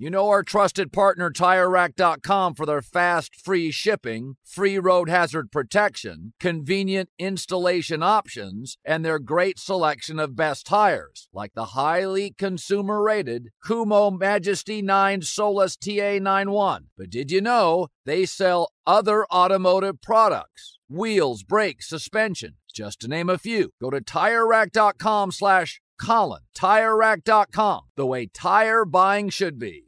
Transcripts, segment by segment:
You know our trusted partner TireRack.com for their fast, free shipping, free road hazard protection, convenient installation options, and their great selection of best tires, like the highly consumer rated Kumho Majesty 9 Solus TA91. But did you know they sell other automotive products? Wheels, brakes, suspension, just to name a few. Go to TireRack.com slash Colin. TireRack.com, the way tire buying should be.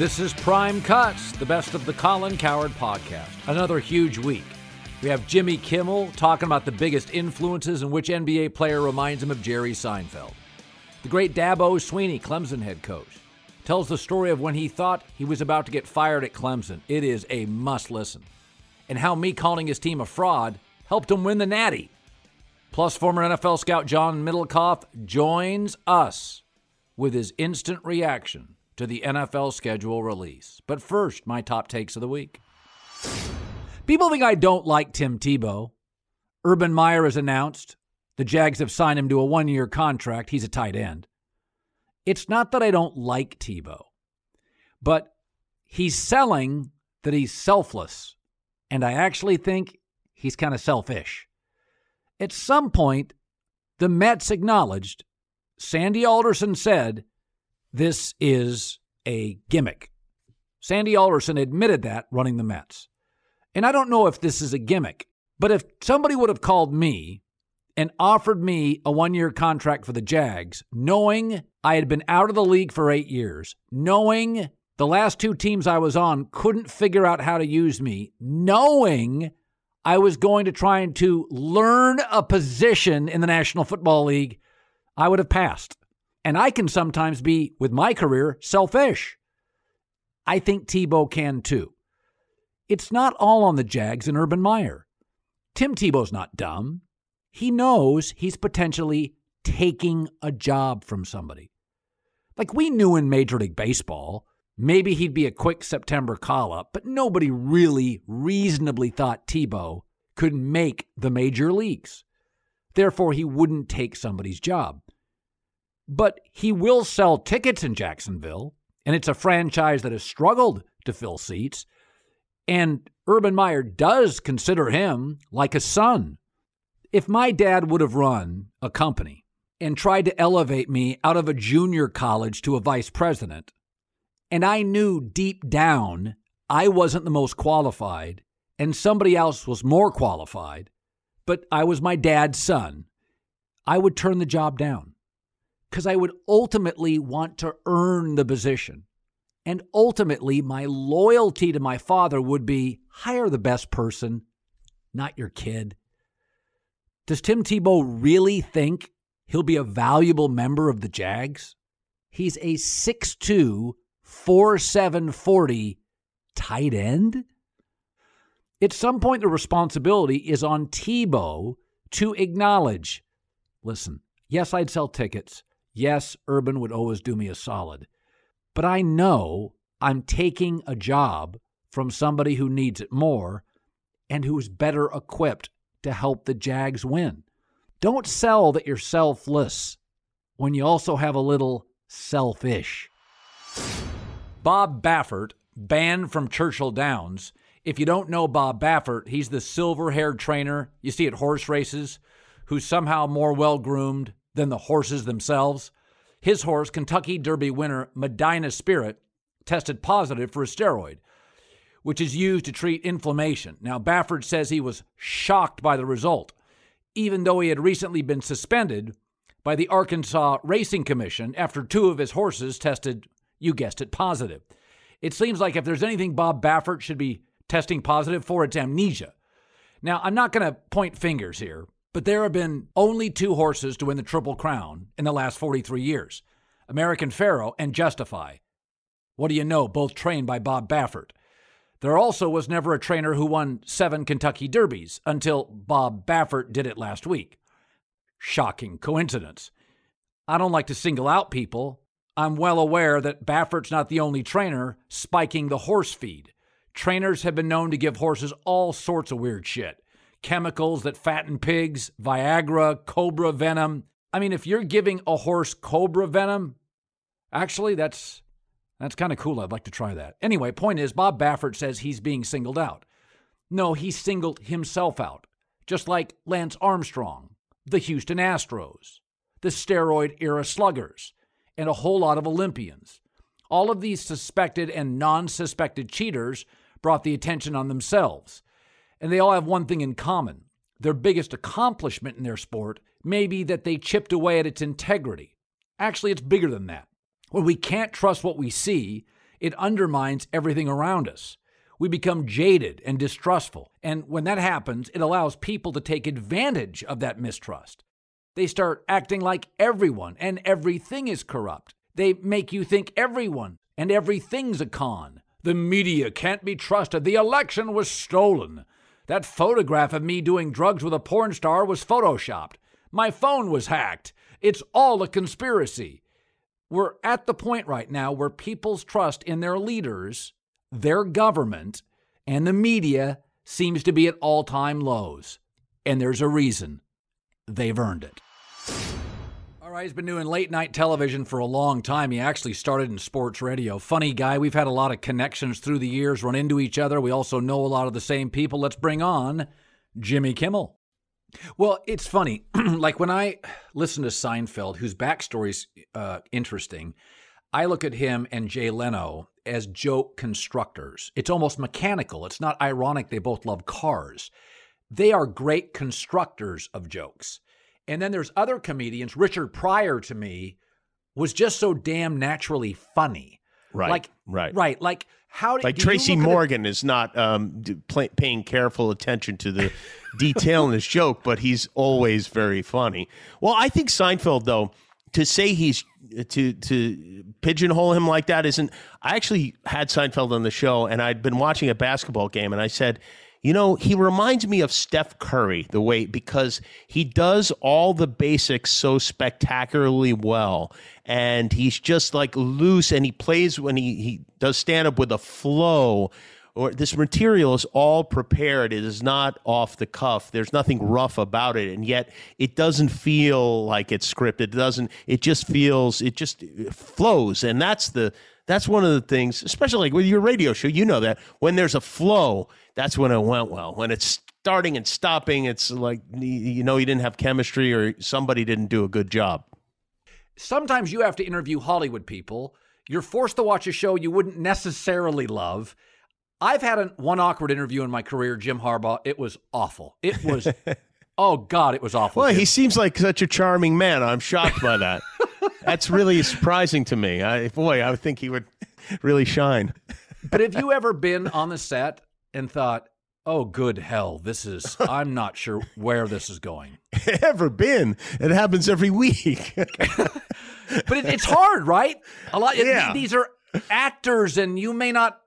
This is Prime Cuts, the best of the Colin Cowherd podcast. Another huge week. We have Jimmy Kimmel talking about the biggest influences and which NBA player reminds him of Jerry Seinfeld. The great Dabo Swinney, Clemson head coach, tells the story of when he thought he was about to get fired at Clemson. It is a must listen. And how me calling his team a fraud helped him win the Natty. Plus, former NFL scout John Middlekauff joins us with his instant reaction to the NFL schedule release. But first, my top takes of the week. People think I don't like Tim Tebow. Urban Meyer has announced the Jags have signed him to a one year contract. He's a tight end. It's not that I don't like Tebow, but he's selling that he's selfless. And I actually think he's kind of selfish. At some point, the Mets acknowledged, Sandy Alderson said, this is a gimmick. Sandy Alderson admitted that running the Mets. And I don't know if this is a gimmick, but if somebody would have called me and offered me a one year contract for the Jags, knowing I had been out of the league for eight years, knowing the last two teams I was on couldn't figure out how to use me, knowing I was going to try to learn a position in the National Football League, I would have passed. And I can sometimes be, with my career, selfish. I think Tebow can too. It's not all on the Jags and Urban Meyer. Tim Tebow's not dumb. He knows he's potentially taking a job from somebody. Like we knew in Major League Baseball, maybe he'd be a quick September call up, but nobody really reasonably thought Tebow could make the major leagues. Therefore, he wouldn't take somebody's job. But he will sell tickets in Jacksonville, and it's a franchise that has struggled to fill seats. And Urban Meyer does consider him like a son. If my dad would have run a company and tried to elevate me out of a junior college to a vice president, and I knew deep down I wasn't the most qualified and somebody else was more qualified, but I was my dad's son, I would turn the job down because I would ultimately want to earn the position. And ultimately, my loyalty to my father would be hire the best person, not your kid. Does Tim Tebow really think he'll be a valuable member of the Jags? He's a 6'2, 4'740 tight end. At some point, the responsibility is on Tebow to acknowledge listen, yes, I'd sell tickets. Yes, Urban would always do me a solid. But I know I'm taking a job from somebody who needs it more and who's better equipped to help the Jags win. Don't sell that you're selfless when you also have a little selfish. Bob Baffert, banned from Churchill Downs. If you don't know Bob Baffert, he's the silver haired trainer you see at horse races who's somehow more well groomed than the horses themselves. His horse, Kentucky Derby winner Medina Spirit, tested positive for a steroid, which is used to treat inflammation. Now, Baffert says he was shocked by the result, even though he had recently been suspended by the Arkansas Racing Commission after two of his horses tested, you guessed it, positive. It seems like if there's anything Bob Baffert should be testing positive for, it's amnesia. Now, I'm not going to point fingers here, but there have been only two horses to win the Triple Crown in the last 43 years American Pharoah and Justify. What do you know? Both trained by Bob Baffert. There also was never a trainer who won seven Kentucky Derbies until Bob Baffert did it last week. Shocking coincidence. I don't like to single out people. I'm well aware that Baffert's not the only trainer spiking the horse feed. Trainers have been known to give horses all sorts of weird shit chemicals that fatten pigs, Viagra, cobra venom. I mean, if you're giving a horse cobra venom, actually, that's that's kind of cool. I'd like to try that. Anyway, point is, Bob Baffert says he's being singled out. No, he singled himself out, just like Lance Armstrong, the Houston Astros, the steroid era sluggers, and a whole lot of Olympians. All of these suspected and non suspected cheaters brought the attention on themselves. And they all have one thing in common their biggest accomplishment in their sport may be that they chipped away at its integrity. Actually, it's bigger than that. When we can't trust what we see, it undermines everything around us. We become jaded and distrustful. And when that happens, it allows people to take advantage of that mistrust. They start acting like everyone and everything is corrupt. They make you think everyone and everything's a con. The media can't be trusted. The election was stolen. That photograph of me doing drugs with a porn star was photoshopped. My phone was hacked. It's all a conspiracy. We're at the point right now where people's trust in their leaders, their government, and the media seems to be at all time lows. And there's a reason. They've earned it. All right, he's been doing late night television for a long time. He actually started in sports radio. Funny guy. We've had a lot of connections through the years, run into each other. We also know a lot of the same people. Let's bring on Jimmy Kimmel. Well, it's funny. like when I listen to Seinfeld, whose backstory's uh, interesting, I look at him and Jay Leno as joke constructors. It's almost mechanical. It's not ironic they both love cars. They are great constructors of jokes. And then there's other comedians. Richard Pryor to me was just so damn naturally funny. Right. Like right. Right. Like how like do Tracy you look at Morgan is not um, d- play, paying careful attention to the detail in his joke, but he's always very funny. Well, I think Seinfeld though to say he's to to pigeonhole him like that isn't. I actually had Seinfeld on the show, and I'd been watching a basketball game, and I said. You know, he reminds me of Steph Curry the way because he does all the basics so spectacularly well. And he's just like loose and he plays when he, he does stand up with a flow or this material is all prepared. It is not off the cuff. There's nothing rough about it, and yet it doesn't feel like it's scripted. It doesn't. It just feels. It just flows, and that's the. That's one of the things, especially like with your radio show. You know that when there's a flow, that's when it went well. When it's starting and stopping, it's like you know you didn't have chemistry or somebody didn't do a good job. sometimes you have to interview Hollywood people. You're forced to watch a show you wouldn't necessarily love. I've had an, one awkward interview in my career, Jim Harbaugh. It was awful. It was, oh God, it was awful. Well, Jim. he seems like such a charming man. I'm shocked by that. That's really surprising to me. I, boy, I would think he would really shine. but have you ever been on the set and thought, oh, good hell, this is, I'm not sure where this is going? Ever been? It happens every week. But it, it's hard, right? A lot. Yeah. These are actors, and you may not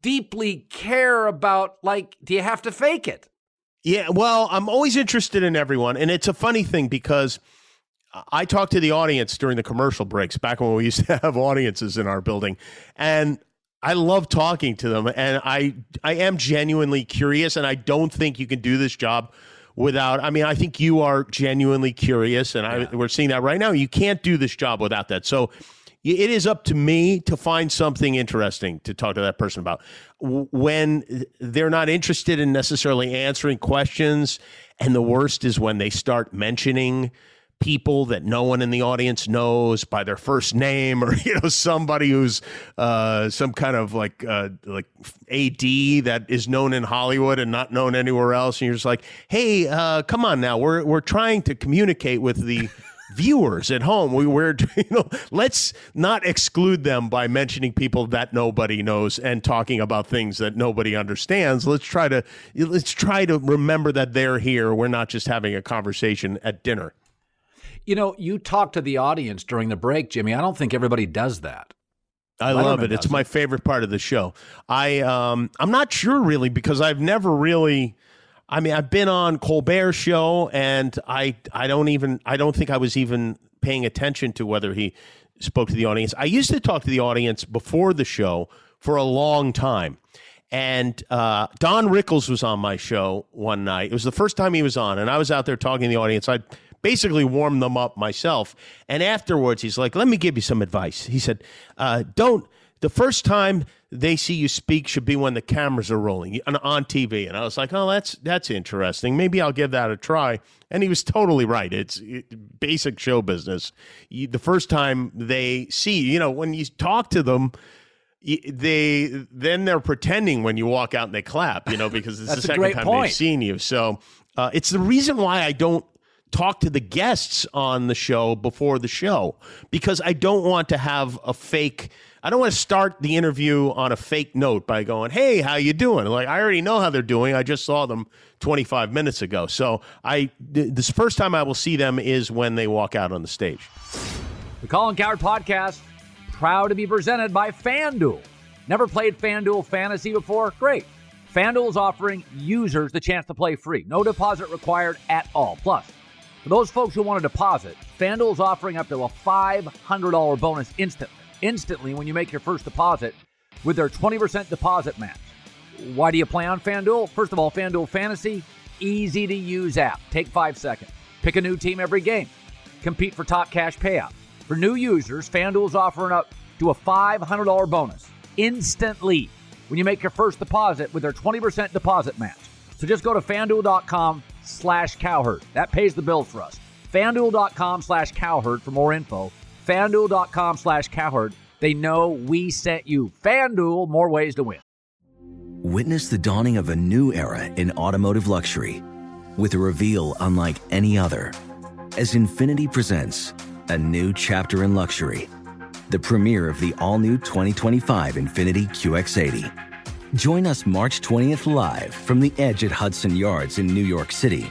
deeply care about, like, do you have to fake it? Yeah, well, I'm always interested in everyone, and it's a funny thing because I talk to the audience during the commercial breaks back when we used to have audiences in our building, and I love talking to them, and I I am genuinely curious, and I don't think you can do this job without. I mean, I think you are genuinely curious, and I, we're seeing that right now. You can't do this job without that. So it is up to me to find something interesting to talk to that person about. When they're not interested in necessarily answering questions, and the worst is when they start mentioning people that no one in the audience knows by their first name or you know somebody who's uh, some kind of like uh, like AD that is known in Hollywood and not known anywhere else and you're just like hey uh, come on now we're we're trying to communicate with the viewers at home we were you know let's not exclude them by mentioning people that nobody knows and talking about things that nobody understands let's try to let's try to remember that they're here we're not just having a conversation at dinner you know, you talk to the audience during the break, Jimmy. I don't think everybody does that. I love it. It's my favorite part of the show. I um I'm not sure really because I've never really I mean I've been on Colbert show and I I don't even I don't think I was even paying attention to whether he spoke to the audience. I used to talk to the audience before the show for a long time. And uh, Don Rickles was on my show one night. It was the first time he was on, and I was out there talking to the audience. I basically warmed them up myself. And afterwards, he's like, let me give you some advice. He said, uh, don't, the first time they see you speak should be when the cameras are rolling on TV. And I was like, oh, that's, that's interesting. Maybe I'll give that a try. And he was totally right. It's it, basic show business. You, the first time they see, you know, when you talk to them, they then they're pretending when you walk out and they clap, you know, because it's the second time point. they've seen you. So uh, it's the reason why I don't talk to the guests on the show before the show because I don't want to have a fake I don't want to start the interview on a fake note by going, "Hey, how you doing?" Like I already know how they're doing. I just saw them 25 minutes ago. So, I this first time I will see them is when they walk out on the stage. The Colin Cowherd podcast proud to be presented by FanDuel. Never played FanDuel Fantasy before? Great. FanDuel is offering users the chance to play free. No deposit required at all. Plus, for those folks who want to deposit, FanDuel is offering up to a $500 bonus instantly, instantly when you make your first deposit with their 20% deposit match. Why do you play on FanDuel? First of all, FanDuel Fantasy, easy to use app. Take five seconds. Pick a new team every game. Compete for top cash payout. For new users, FanDuel is offering up to a $500 bonus instantly when you make your first deposit with their 20% deposit match. So just go to fanduel.com slash cowherd. That pays the bill for us. FanDuel.com slash cowherd for more info. FanDuel.com slash cowherd. They know we sent you. FanDuel, more ways to win. Witness the dawning of a new era in automotive luxury with a reveal unlike any other as Infiniti presents a new chapter in luxury, the premiere of the all new 2025 Infiniti QX80 Join us March 20th live from the edge at Hudson Yards in New York City,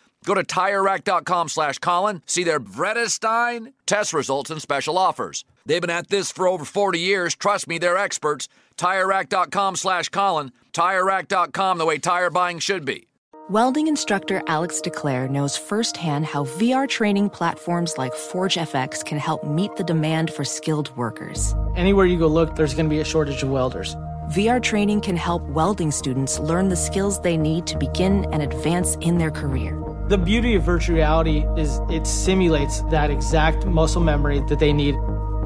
Go to TireRack.com slash Colin, see their Vredestein test results and special offers. They've been at this for over 40 years. Trust me, they're experts. TireRack.com slash Colin. TireRack.com, the way tire buying should be. Welding instructor Alex DeClaire knows firsthand how VR training platforms like ForgeFX can help meet the demand for skilled workers. Anywhere you go look, there's going to be a shortage of welders. VR training can help welding students learn the skills they need to begin and advance in their career. The beauty of virtual reality is it simulates that exact muscle memory that they need.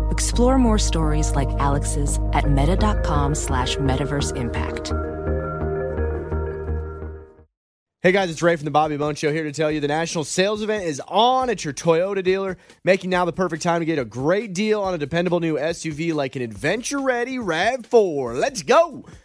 Explore more stories like Alex's at meta.com slash metaverse impact. Hey guys, it's Ray from the Bobby Bone Show here to tell you the national sales event is on at your Toyota dealer, making now the perfect time to get a great deal on a dependable new SUV like an adventure ready RAV4. Let's go!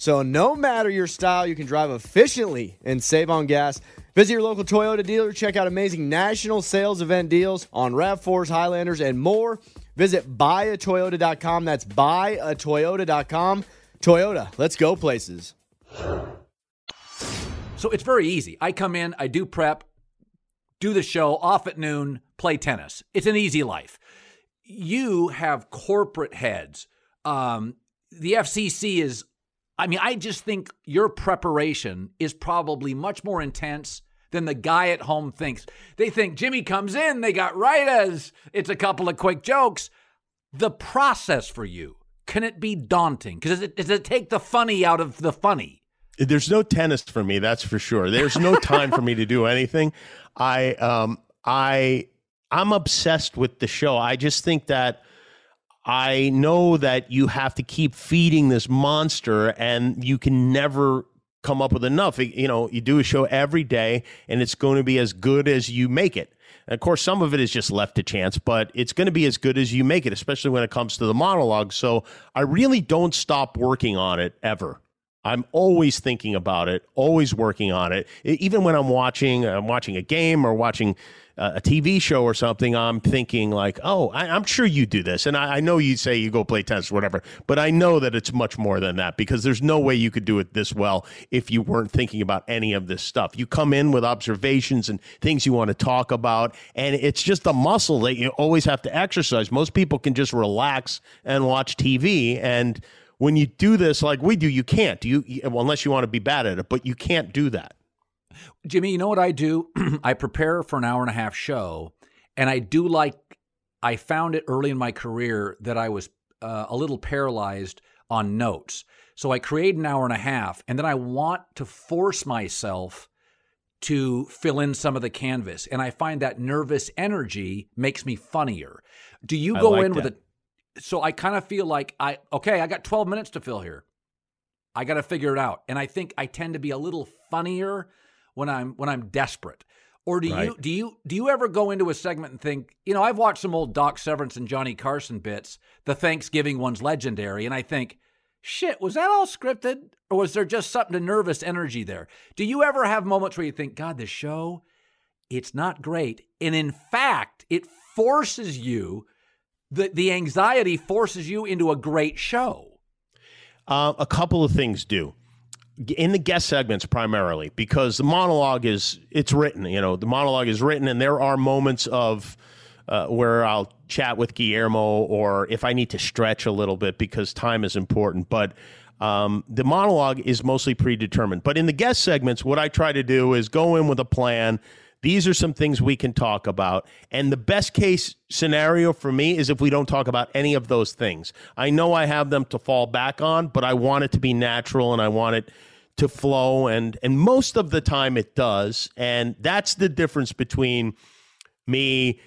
So, no matter your style, you can drive efficiently and save on gas. Visit your local Toyota dealer, check out amazing national sales event deals on RAV4s, Highlanders, and more. Visit buyatoyota.com. That's buyatoyota.com. Toyota, let's go places. So it's very easy. I come in, I do prep, do the show, off at noon, play tennis. It's an easy life. You have corporate heads. Um, the FCC is, I mean, I just think your preparation is probably much more intense than the guy at home thinks. They think Jimmy comes in, they got as it's a couple of quick jokes. The process for you, can it be daunting? Because does it take the funny out of the funny? There's no tennis for me, that's for sure. There's no time for me to do anything. I um I I'm obsessed with the show. I just think that I know that you have to keep feeding this monster and you can never come up with enough. You know, you do a show every day and it's going to be as good as you make it. And of course, some of it is just left to chance, but it's going to be as good as you make it, especially when it comes to the monologue. So I really don't stop working on it ever. I'm always thinking about it, always working on it. Even when I'm watching, I'm watching a game or watching a TV show or something, I'm thinking like, oh, I, am sure you do this, and I, I, know you say you go play tennis or whatever, but I know that it's much more than that because there's no way you could do it this well if you weren't thinking about any of this stuff. You come in with observations and things you want to talk about, and it's just a muscle that you always have to exercise. Most people can just relax and watch TV and when you do this like we do, you can't. You well, unless you want to be bad at it, but you can't do that. Jimmy, you know what I do? I prepare for an hour and a half show, and I do like. I found it early in my career that I was uh, a little paralyzed on notes. So I create an hour and a half, and then I want to force myself to fill in some of the canvas. And I find that nervous energy makes me funnier. Do you go like in that. with a so I kind of feel like I okay, I got 12 minutes to fill here. I got to figure it out. And I think I tend to be a little funnier when I'm when I'm desperate. Or do right. you do you do you ever go into a segment and think, you know, I've watched some old Doc Severinsen and Johnny Carson bits. The Thanksgiving one's legendary, and I think, shit, was that all scripted, or was there just something to nervous energy there? Do you ever have moments where you think, God, this show, it's not great, and in fact, it forces you the the anxiety forces you into a great show. Uh, a couple of things do in the guest segments primarily because the monologue is it's written. You know, the monologue is written, and there are moments of uh, where I'll chat with Guillermo, or if I need to stretch a little bit because time is important, but. Um, the monologue is mostly predetermined. But in the guest segments, what I try to do is go in with a plan these are some things we can talk about. And the best case scenario for me is if we don't talk about any of those things. I know I have them to fall back on, but I want it to be natural and I want it to flow and and most of the time it does. And that's the difference between me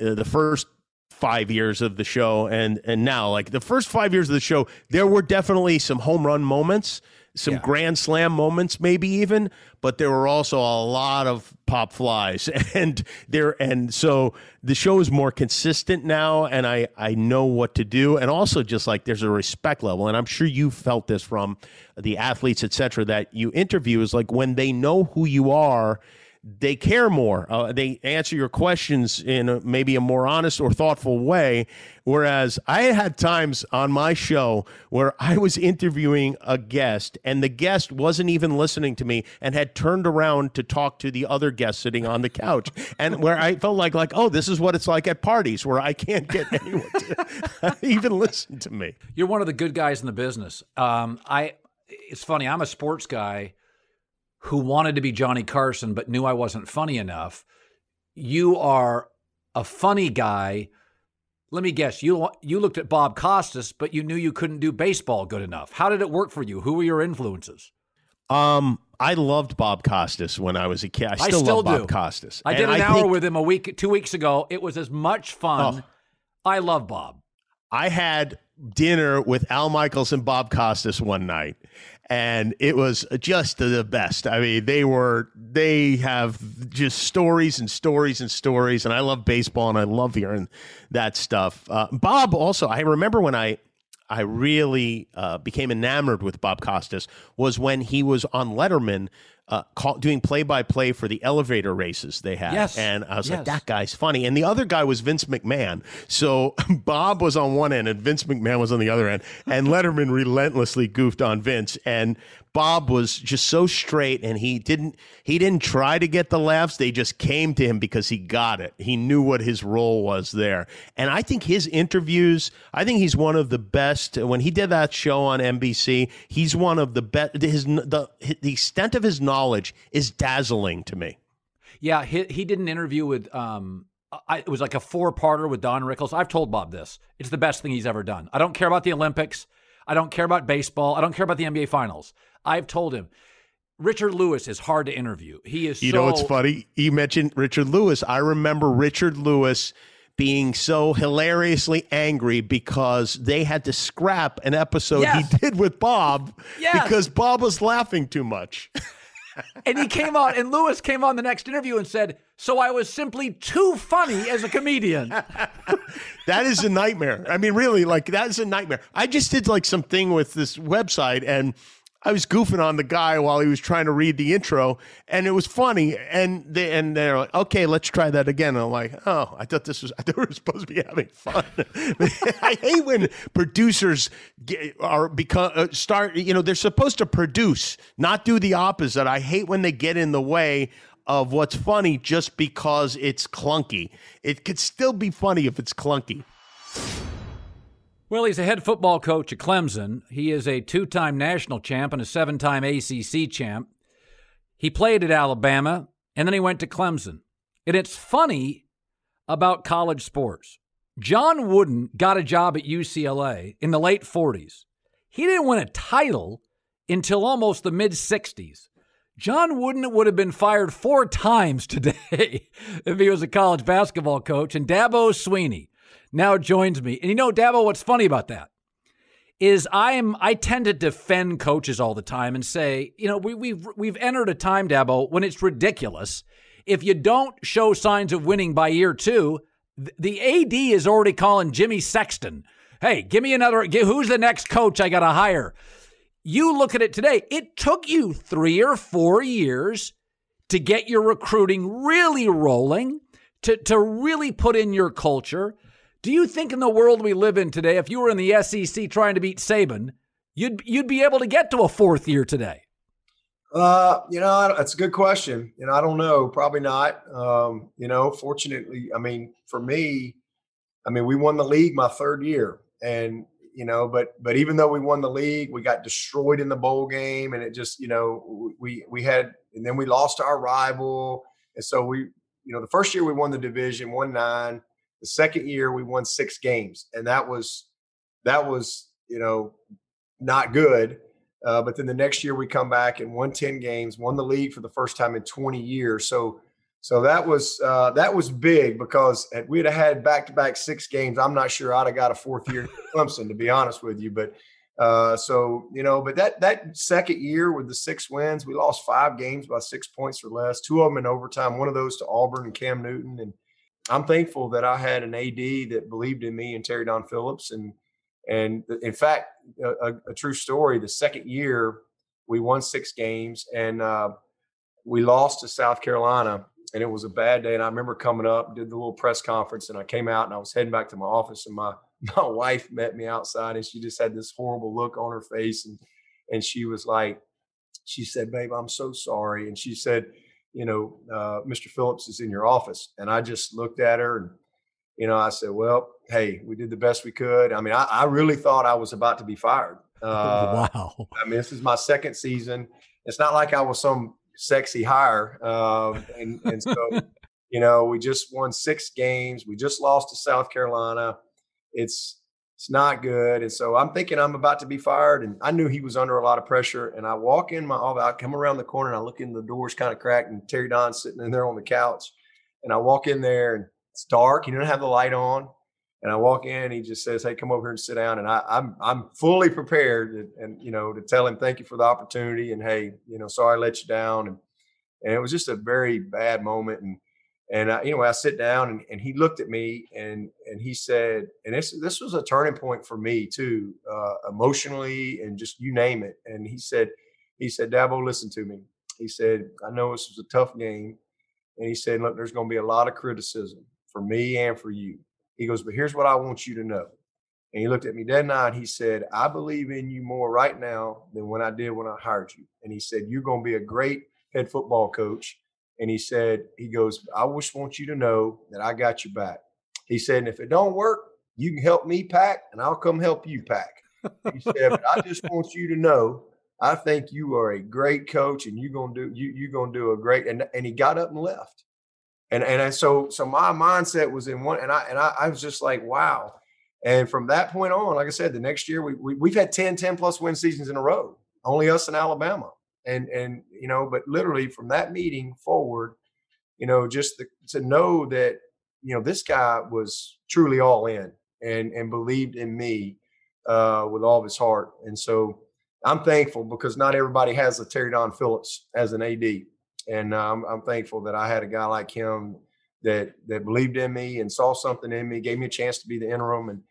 uh, the first 5 years of the show and and now like the first 5 years of the show there were definitely some home run moments some Yeah. grand slam moments, maybe even, but there were also a lot of pop flies, and there and so the show is more consistent now, and I I know what to do, and also just like there's a respect level, and I'm sure you felt this from the athletes, et cetera, that you interview is like when they know who you are they care more. Uh, they answer your questions in a, maybe a more honest or thoughtful way. Whereas I had times on my show where I was interviewing a guest and the guest wasn't even listening to me and had turned around to talk to the other guest sitting on the couch, and where I felt like like oh this is what it's like at parties where I can't get anyone to even listen to me. You're one of the good guys in the business. Um, I. It's funny. I'm a sports guy who wanted to be Johnny Carson, but knew I wasn't funny enough. You are a funny guy. Let me guess. You you looked at Bob Costas, but you knew you couldn't do baseball good enough. How did it work for you? Who were your influences? Um, I loved Bob Costas when I was a kid. I still, I still love do. Bob Costas. I And did an hour think- with him a week, two weeks ago. It was as much fun. Oh. I love Bob. I had dinner with Al Michaels and Bob Costas one night, and it was just the best. I mean, they were they have just stories and stories and stories, and I love baseball and I love hearing that stuff. Uh, Bob also, I remember when I. I really uh, became enamored with Bob Costas was when he was on Letterman uh, call, doing play by play for the elevator races they had. Yes. And I was Yes. like, that guy's funny. And the other guy was Vince McMahon. So Bob was on one end and Vince McMahon was on the other end. And Letterman relentlessly goofed on Vince. And Bob was just so straight and he didn't he didn't try to get the laughs. They just came to him because he got it. He knew what his role was there. And I think his interviews, I think he's one of the best when he did that show on NBC, he's one of the best his the the extent of his knowledge is dazzling to me. Yeah, he, he did an interview with um I, it was like a four-parter with Don Rickles. I've told Bob this. It's the best thing he's ever done. I don't care about the Olympics. I don't care about baseball. I don't care about the NBA finals. I've told him Richard Lewis is hard to interview. He is You so know what's funny? You mentioned Richard Lewis. I remember Richard Lewis being so hilariously angry because they had to scrap an episode Yes. he did with Bob Yes. because Bob was laughing too much. and he came on and Lewis came on the next interview and said, "So I was simply too funny as a comedian." That is a nightmare. I mean, really, like that is a nightmare. I just did like something with this website and I was goofing on the guy while he was trying to read the intro, and it was funny. And they and they're like, "Okay, let's try that again." And I'm like, "Oh, I thought this was. I thought we were supposed to be having fun." I hate when producers get, are become uh, start. You know, they're supposed to produce, not do the opposite. I hate when they get in the way of what's funny just because it's clunky. It could still be funny if it's clunky. Well, he's a head football coach at Clemson. He is a two time national champ and a seven time ACC champ. He played at Alabama and then he went to Clemson. And it's funny about college sports. John Wooden got a job at UCLA in the late 40s. He didn't win a title until almost the mid 60s. John Wooden would have been fired four times today if he was a college basketball coach. And Dabo Swinney now joins me. And you know, Dabo, what's funny about that is I am I tend to defend coaches all the time and say, you know, we, we've we've entered a time, Dabo, when it's ridiculous. If you don't show signs of winning by year two, the AD is already calling Jimmy Sexton. Hey, give me another. Who's the next coach I got to hire? You look at it today. It took you three or four years to get your recruiting really rolling, to to really put in your culture. Do you think in the world we live in today, if you were in the SEC trying to beat Saban, you'd you'd be able to get to a fourth year today? Uh, you know, that's a good question. Know, I don't know. Probably not. Um, you know, fortunately, I mean, for me, I mean, we won the league my third year, and you know, but but even though we won the league, we got destroyed in the bowl game, and it just, you know, we we had, and then we lost our rival, and so we, you know, the first year we won the division, won nine. The second year we won six games, and that was that was you know not good. Uh, but then the next year we come back and won 10 games, won the league for the first time in 20 years. So so that was uh, that was big because we'd have had back to back six games, I'm not sure I'd have got a fourth year Clemson, to be honest with you. But Uh, so you know, but that that second year with the six wins, we lost five games by six points or less. Two of them in overtime. One of those to Auburn and Cam Newton. And I'm thankful that I had an AD that believed in me and Terry Don Phillips. And and in fact, a, a true story. The second year, we won six games and uh, we lost to South Carolina. And it was a bad day. And I remember coming up, did the little press conference, and I came out and I was heading back to my office, and my my wife met me outside and she just had this horrible look on her face and and she was like she said babe i'm so sorry and she said you know uh, mr phillips is in your office. And i just looked at her and you know i said well hey we did the best we could. I mean i, I really thought i was about to be fired. Uh, wow. I mean this is my second season. It's not like i was some sexy hire uh, and and so you know we just won six games. We just lost to south carolina. It's it's not good. And so I'm thinking I'm about to be fired. And I knew he was under a lot of pressure. And I walk in my office, I come around the corner and I look in the doors kind of cracked and Terry Don's sitting in there on the couch. And I walk in there and it's dark. He didn't have the light on. And I walk in, he just says, Hey, come over here and sit down. And I, am I'm, I'm fully prepared and, and, you know, to tell him thank you for the opportunity and hey, you know, sorry I let you down. And and it was just a very bad moment. And and I, you know, I sit down and, and he looked at me and and he said, and this this was a turning point for me too, uh, emotionally and just you name it. And he said, he said, Dabo, listen to me. He said, I know this was a tough game, and he said, look, there's going to be a lot of criticism for me and for you. He goes, but here's what I want you to know. And he looked at me dead eye and he said, I believe in you more right now than when I did when I hired you. And he said, You're going to be a great head football coach and he said, he goes, I just want you to know that I got your back. He said, and if it don't work, you can help me pack and I'll come help you pack. He said, but I just want you to know, I think you are a great coach and you're gonna do you you're gonna do a great and and he got up and left. And and so so my mindset was in one and I and I, I was just like, wow. And from that point on, like I said, the next year we, we we've had 10, 10 plus win seasons in a row. Only us in Alabama and and you know but literally from that meeting forward you know just the, to know that you know this guy was truly all in and and believed in me uh, with all of his heart. And so i'm thankful because not everybody has a terry don phillips as an ad and um, i'm thankful that i had a guy like him that that believed in me and saw something in me gave me a chance to be the interim and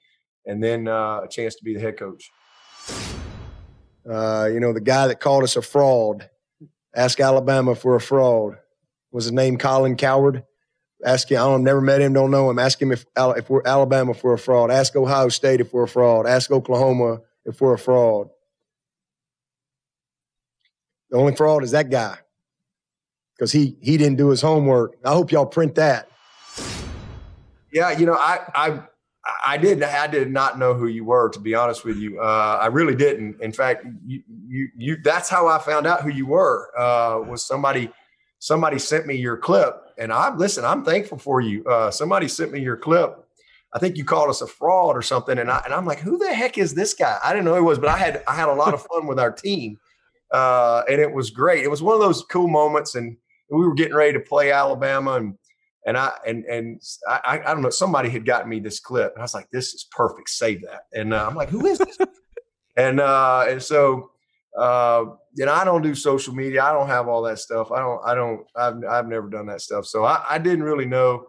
and then uh, a chance to be the head coach uh, you know, the guy that called us a fraud, ask Alabama for a fraud. Was his name Colin Cowherd? Ask him. I don't never met him, don't know him. Ask him if if we're Alabama for a fraud. Ask Ohio State if we're a fraud. Ask Oklahoma if we're a fraud. The only fraud is that guy because he he didn't do his homework. I hope y'all print that. Yeah, you know, I I I did. I did not know who you were, to be honest with you. Uh, I really didn't. In fact, you, you, you, that's how I found out who you were. Uh, was somebody, somebody sent me your clip, and I listen. I'm thankful for you. Uh, somebody sent me your clip. I think you called us a fraud or something, and I and I'm like, who the heck is this guy? I didn't know who he was, but I had I had a lot of fun with our team, uh, and it was great. It was one of those cool moments, and we were getting ready to play Alabama, and and I and and I, I don't know somebody had gotten me this clip and I was like this is perfect save that. And uh, I'm like who is this? And uh and so uh you know I don't do social media I don't have all that stuff I don't I don't I've I've never done that stuff. So I, I didn't really know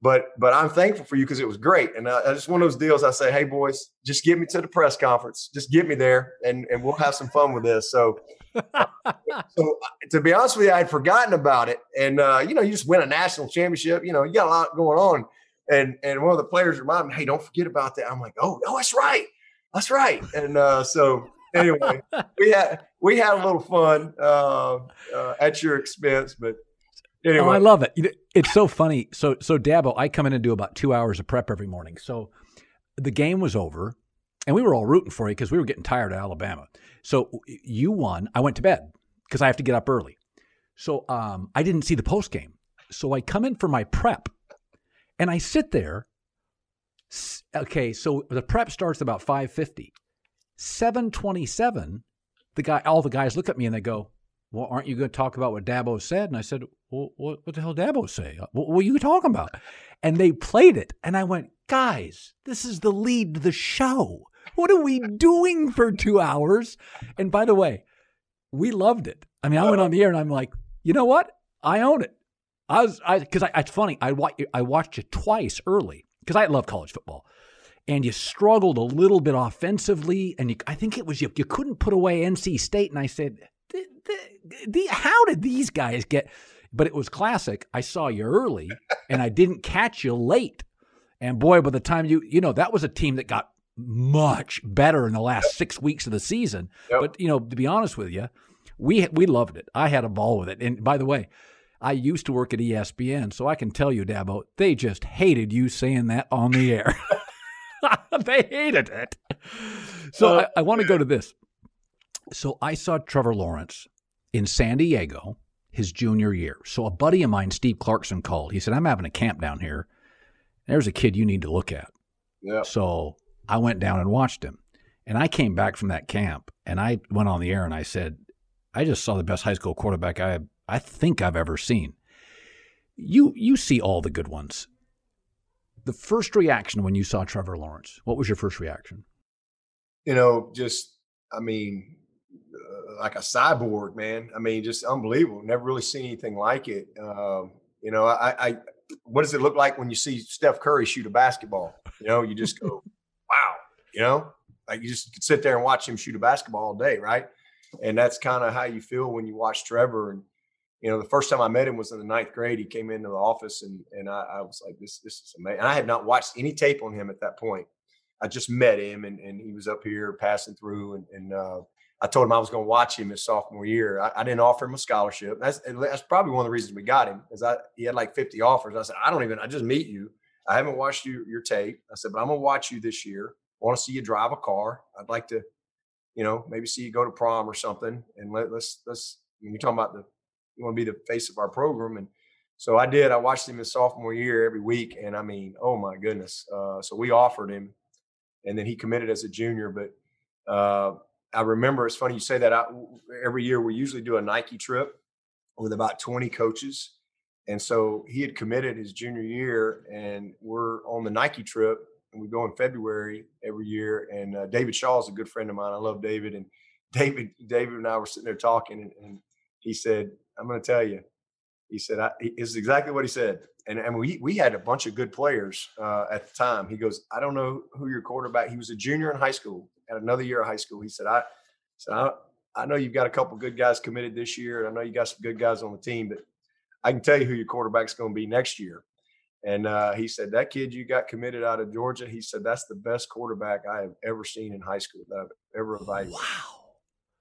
but but I'm thankful for you because it was great. And uh, it's one of those deals I say hey boys just get me to the press conference just get me there and and we'll have some fun with this. So so uh, to be honest with you, I had forgotten about it. And uh, you know, you just win a national championship. You know, you got a lot going on. And and one of the players reminded me, "Hey, don't forget about that." I'm like, "Oh, no, that's right, that's right." And uh, so anyway, we had we had a little fun uh, uh, at your expense, but anyway, oh, I love it. It's so funny. So so Dabo, I come in and do about two hours of prep every morning. So the game was over, and we were all rooting for you because we were getting tired of Alabama. So you won. I went to bed because I have to get up early. So um, I didn't see the post game. So I come in for my prep, and I sit there. Okay, so the prep starts about five fifty. Seven twenty seven. The guy, all the guys look at me and they go, "Well, aren't you going to talk about what Dabo said?" And I said, "Well, what, what the hell Dabo say? What, what are you talking about?" And they played it, and I went, "Guys, this is the lead to the show." What are we doing for two hours? And by the way, we loved it. I mean, I went on the air and I'm like, you know what? I own it. I was, I, cause I, it's funny. I, wa- I watched it twice early because I love college football and you struggled a little bit offensively. And you, I think it was you, you couldn't put away NC State. And I said, the, the, the, how did these guys get? But it was classic. I saw you early and I didn't catch you late. And boy, by the time you, you know, that was a team that got much better in the last six weeks of the season. Yep. But, you know, to be honest with you, we, we loved it. I had a ball with it. And by the way, I used to work at ESPN, so I can tell you, Dabo, they just hated you saying that on the air. they hated it. So uh, I, I want to go to this. So I saw Trevor Lawrence in San Diego his junior year. So a buddy of mine, Steve Clarkson, called. He said, I'm having a camp down here. There's a kid you need to look at. Yeah. So I went down and watched him. And I came back from that camp and I went on the air and I said, I just saw the best high school quarterback I I think I've ever seen. You you see all the good ones. The first reaction when you saw Trevor Lawrence, what was your first reaction? You know, just I mean, uh, like a cyborg, man. I mean, just unbelievable. Never really seen anything like it. Um, you know, I, I what does it look like when you see Steph Curry shoot a basketball? You know, you just go. You know, like you just could sit there and watch him shoot a basketball all day, right? And that's kind of how you feel when you watch Trevor. And you know, the first time I met him was in the ninth grade. He came into the office and and I, I was like, this this is amazing. And I had not watched any tape on him at that point. I just met him and, and he was up here passing through and, and uh, I told him I was going to watch him his sophomore year. I, I, didn't offer him a scholarship. That's that's probably one of the reasons we got him because I he had like 50 offers. I said, I don't even I just meet you. I haven't watched you your tape. I said, but I'm gonna watch you this year. Want to see you drive a car. I'd like to, you know, maybe see you go to prom or something. And let, let's let's you're talking about the you want to be the face of our program. And so I did. I watched him his sophomore year every week. And I mean, oh my goodness. Uh, so we offered him and then he committed as a junior. But uh, I remember it's funny you say that. I, every year we usually do a Nike trip with about 20 coaches. And so he had committed his junior year, and we're on the Nike trip, and we go in February every year. And uh, David Shaw is a good friend of mine. I love David, and David, David and I were sitting there talking, and, and he said, I'm going to tell you. He said, I, "This is exactly what he said." And and we we had a bunch of good players uh, at the time. He goes, "I don't know who your quarterback." He was a junior in high school. At another year of high school, he said, "I said I, I know you've got a couple good guys committed this year, and I know you got some good guys on the team, but I can tell you who your quarterback's going to be next year." And uh, he said, That kid you got committed out of Georgia, he said, That's the best quarterback I have ever seen in high school that I've ever evaluated. Wow.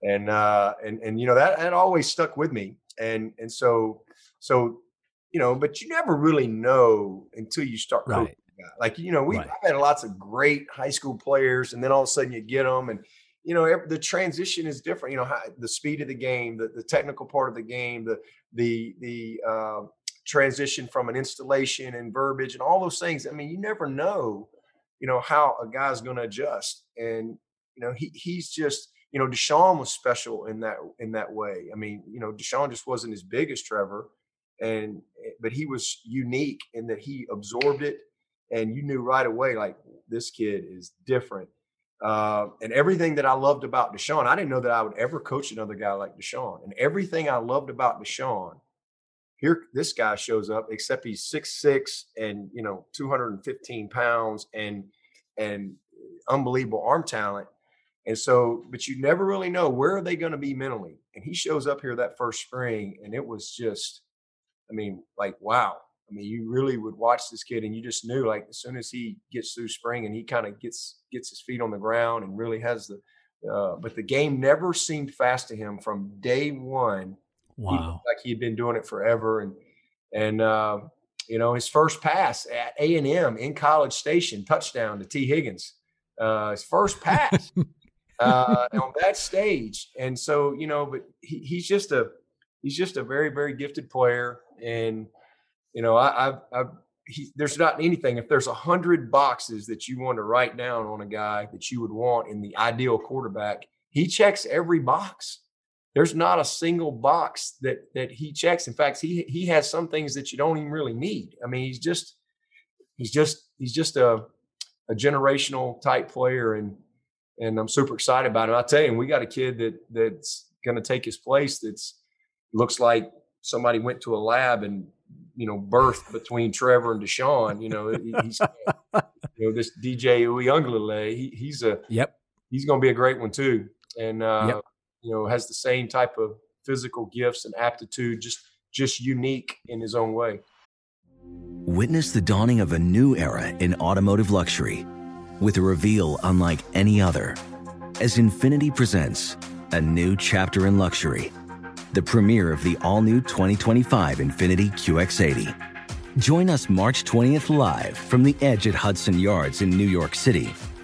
And, uh, and, and, you know, that, that always stuck with me and and so so you know, but you never really know until you start right. Like you know, we've right. had lots of great high school players, and then all of a sudden you get them, and you know the transition is different. You know, how, the speed of the game, the, the technical part of the game, the the the uh, transition from an installation and verbiage and all those things. I mean, you never know, you know, how a guy's going to adjust, and you know, he he's just you know, Deshaun was special in that in that way. I mean, you know, Deshaun just wasn't as big as Trevor, and eh, but he was unique in that he absorbed it, and you knew right away like this kid is different. Uh, and everything that I loved about Deshaun, I didn't know that I would ever coach another guy like Deshaun. And everything I loved about Deshaun, here this guy shows up, except he's six six and you know 215 pounds and and unbelievable arm talent and so, but you never really know where are they going to be mentally. And he shows up here that first spring, and it was just, I mean, like wow. I mean, you really would watch this kid, and you just knew like as soon as he gets through spring and he kind of gets gets his feet on the ground and really has the. Uh, but the game never seemed fast to him from day one. Wow, he, like he had been doing it forever, and and uh, you know his first pass at A and M in College Station touchdown to Tee Higgins. Uh, his first pass. uh, on that stage. And so, you know, but he, he's just a he's just a very very gifted player, and you know, I, I, I he, there's not anything. If there's a hundred boxes that you want to write down on a guy that you would want in the ideal quarterback, he checks every box. There's not a single box that that he checks. In fact, he he has some things that you don't even really need. I mean, he's just he's just he's just a a generational type player, and and I'm super excited about him. I tell you, we got a kid that that's going to take his place. That's looks like somebody went to a lab and you know birthed between Trevor and Deshaun. You know, he's you know this DJ Uiagalelei. He, he's a yep. He's going to be a great one too, and uh, yep. You know has the same type of physical gifts and aptitude, just just unique in his own way. Witness the dawning of a new era in automotive luxury with a reveal unlike any other as Infiniti presents a new chapter in luxury, the premiere of the all new 2025 Infiniti QX80. Join us March 20th live from the edge at Hudson Yards in New York City,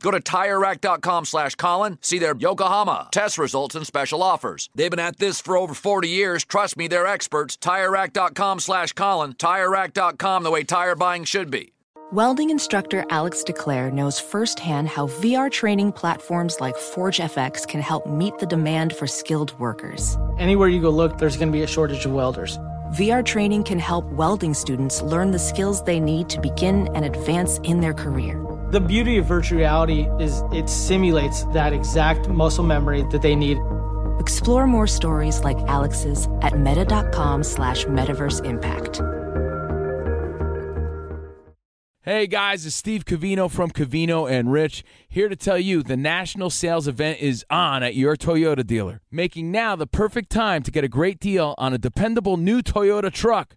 Go to TireRack.com slash Colin, see their Yokohama test results and special offers. They've been at this for over 40 years. Trust me, they're experts. TireRack.com slash Colin. TireRack.com, the way tire buying should be. Welding instructor Alex DeClaire knows firsthand how VR training platforms like ForgeFX can help meet the demand for skilled workers. Anywhere you go look, there's going to be a shortage of welders. VR training can help welding students learn the skills they need to begin and advance in their career. The beauty of virtual reality is it simulates that exact muscle memory that they need. Explore more stories like Alex's at meta.com slash metaverse impact. Hey guys, it's Steve Cavino from Cavino and Rich here to tell you the national sales event is on at your Toyota dealer, making now the perfect time to get a great deal on a dependable new Toyota truck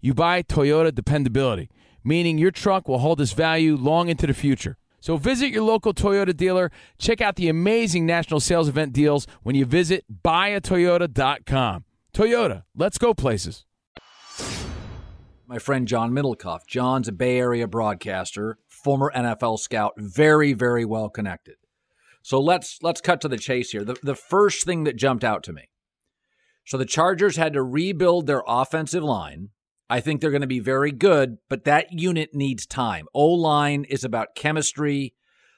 you buy Toyota dependability, meaning your truck will hold its value long into the future. So visit your local Toyota dealer. Check out the amazing national sales event deals when you visit buyatoyota.com. Toyota, let's go places. My friend John Middlekauff. John's a Bay Area broadcaster, former NFL scout, very, very well connected. So let's let's cut to the chase here. The, the first thing that jumped out to me. So the Chargers had to rebuild their offensive line I think they're going to be very good, but that unit needs time. O line is about chemistry,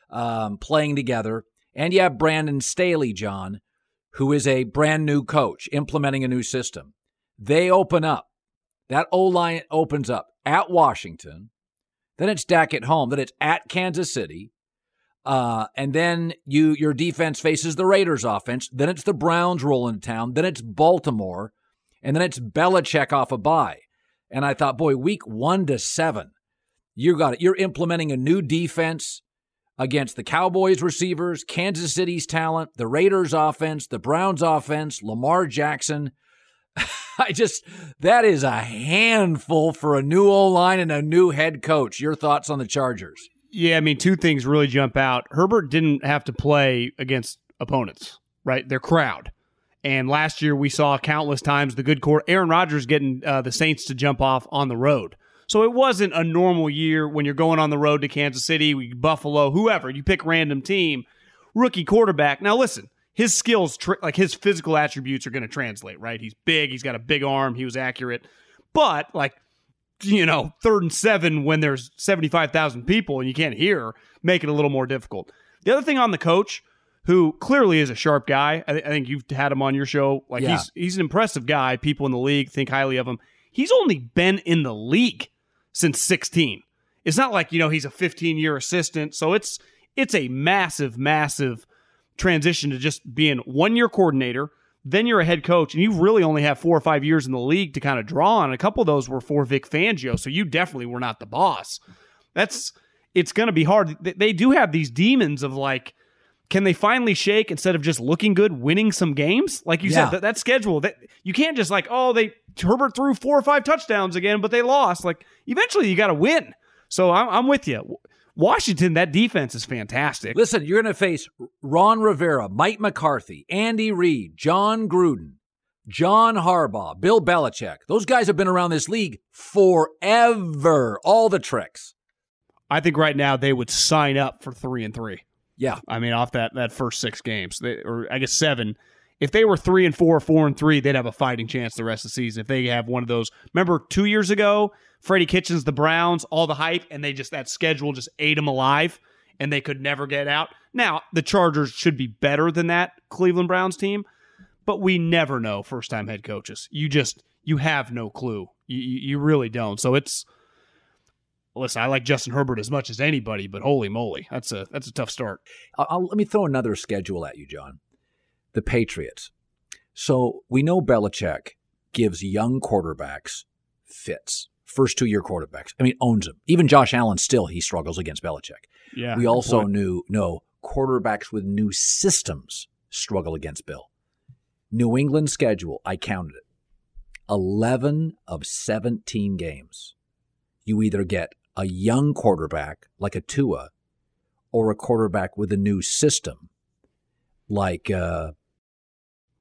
um, playing together. And you have Brandon Staley, John, who is a brand new coach implementing a new system. They open up. That O line opens up at Washington. Then it's Dak at home. Then it's at Kansas City. Uh, and then you your defense faces the Raiders offense. Then it's the Browns rolling town. Then it's Baltimore. And then it's Belichick off a bye. And I thought, boy, week one to seven, you got it. You're implementing a new defense against the Cowboys receivers, Kansas City's talent, the Raiders offense, the Browns offense, Lamar Jackson. I just, that is a handful for a new O line and a new head coach. Your thoughts on the Chargers? Yeah, I mean, two things really jump out. Herbert didn't have to play against opponents, right? Their crowd. And last year we saw countless times the good core Aaron Rodgers getting uh, the Saints to jump off on the road. So it wasn't a normal year when you're going on the road to Kansas City, Buffalo, whoever. You pick random team, rookie quarterback. Now listen, his skills, like his physical attributes, are going to translate, right? He's big. He's got a big arm. He was accurate, but like you know, third and seven when there's 75,000 people and you can't hear, make it a little more difficult. The other thing on the coach, who clearly is a sharp guy, I, th- I think you've had him on your show. Like yeah. he's he's an impressive guy. People in the league think highly of him. He's only been in the league since 16. It's not like you know he's a 15 year assistant. So it's it's a massive, massive transition to just being one year coordinator then you're a head coach, and you really only have four or five years in the league to kind of draw on. A couple of those were for Vic Fangio, so you definitely were not the boss. That's it's going to be hard. They do have these demons of like, can they finally shake instead of just looking good, winning some games? Like you yeah. said, that, that schedule that you can't just like, oh, they Herbert threw four or five touchdowns again, but they lost. Like eventually, you got to win. So I'm, I'm with you. Washington, that defense is fantastic. Listen, you're going to face Ron Rivera, Mike McCarthy, Andy Reid, Jon Gruden, John Harbaugh, Bill Belichick. Those guys have been around this league forever. All the tricks. I think right now they would sign up for three and three. Yeah, I mean off that that first six games, they, or I guess seven. If they were three and four, four and three, they'd have a fighting chance the rest of the season. If they have one of those, remember two years ago Freddie Kitchens, the Browns, all the hype, and they just that schedule just ate them alive, and they could never get out. Now the Chargers should be better than that Cleveland Browns team, but we never know first time head coaches. You just you have no clue. You you really don't. So it's listen. I like Justin Herbert as much as anybody, but holy moly, that's a that's a tough start. I'll, let me throw another schedule at you, John. The Patriots. So we know Belichick gives young quarterbacks fits first two year quarterbacks. I mean, owns them. Even Josh Allen still he struggles against Belichick. Yeah. We also knew no quarterbacks with new systems struggle against Bill. New England schedule, I counted it. 11 of 17 games. You either get a young quarterback like a Tua or a quarterback with a new system like uh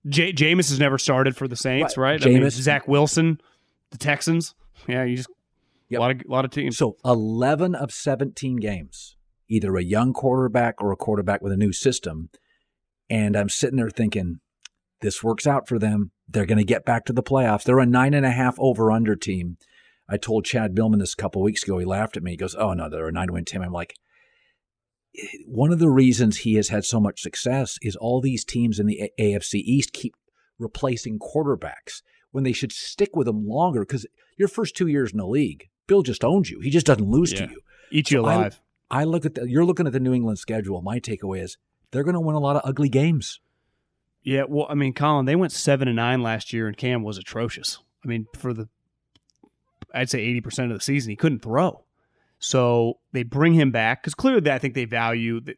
J- Jameis has never started for the Saints, right? right? Jameis, I mean, Zach Wilson, the Texans. Yeah, you just yep. a lot of a lot of teams. So eleven of seventeen games, either a young quarterback or a quarterback with a new system. And I'm sitting there thinking, this works out for them. They're going to get back to the playoffs. They're a nine and a half over under team. I told Chad Billman this a couple weeks ago. He laughed at me. He goes, "Oh no, they're a nine win team." I'm like, one of the reasons he has had so much success is all these teams in the AFC East keep replacing quarterbacks when they should stick with them longer because your first two years in the league, Bill just owns you. He just doesn't lose yeah. to you. Eat so you alive. I, I look at the, you're looking at the New England schedule. My takeaway is they're going to win a lot of ugly games. Yeah, well, I mean, Colin, they went seven and nine last year, and Cam was atrocious. I mean, for the, I'd say eighty percent of the season, he couldn't throw. So they bring him back because clearly, I think they value. That,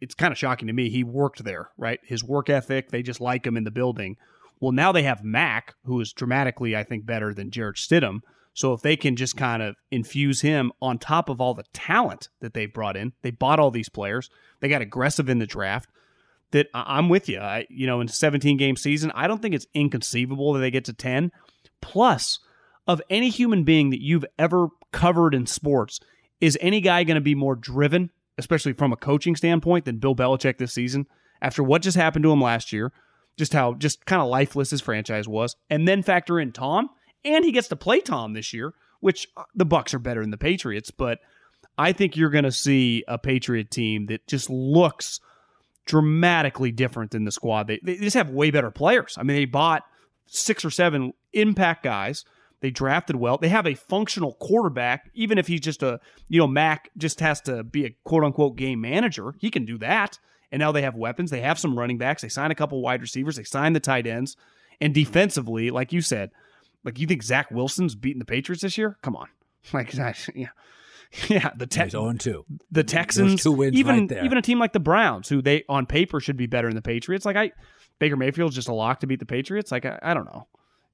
it's kind of shocking to me. He worked there, right? His work ethic. They just like him in the building. Well, now they have Mac, who is dramatically, I think, better than Jarrett Stidham. So if they can just kind of infuse him on top of all the talent that they've brought in, they bought all these players. They got aggressive in the draft. That I'm with you. I, you know, in 17 game season, I don't think it's inconceivable that they get to 10. Plus, of any human being that you've ever covered in sports, is any guy going to be more driven, especially from a coaching standpoint, than Bill Belichick this season? After what just happened to him last year, just how just kind of lifeless his franchise was, and then factor in Tom, and he gets to play Tom this year, which uh, the Bucs are better than the Patriots, but I think you're going to see a Patriot team that just looks dramatically different than the squad. They, they just have way better players. I mean, they bought six or seven impact guys. They drafted well. They have a functional quarterback, even if he's just a, you know, Mac just has to be a quote unquote game manager. He can do that and now they have weapons. They have some running backs. They signed a couple wide receivers. They signed the tight ends. And defensively, like you said, like you think Zach Wilson's beating the Patriots this year? Come on, like yeah, yeah. The Texans, own oh two. The Texans, two wins even right even a team like the Browns, who they on paper should be better than the Patriots. Like I, Baker Mayfield's just a lock to beat the Patriots. Like I, I don't know.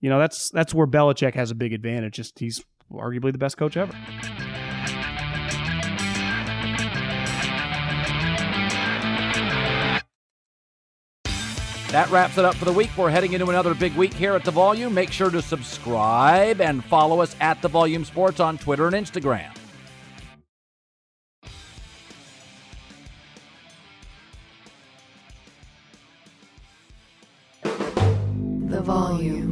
You know, that's that's where Belichick has a big advantage. Just he's arguably the best coach ever. That wraps it up for the week. We're heading into another big week here at The Volume. Make sure to subscribe and follow us at The Volume Sports on Twitter and Instagram. The volume.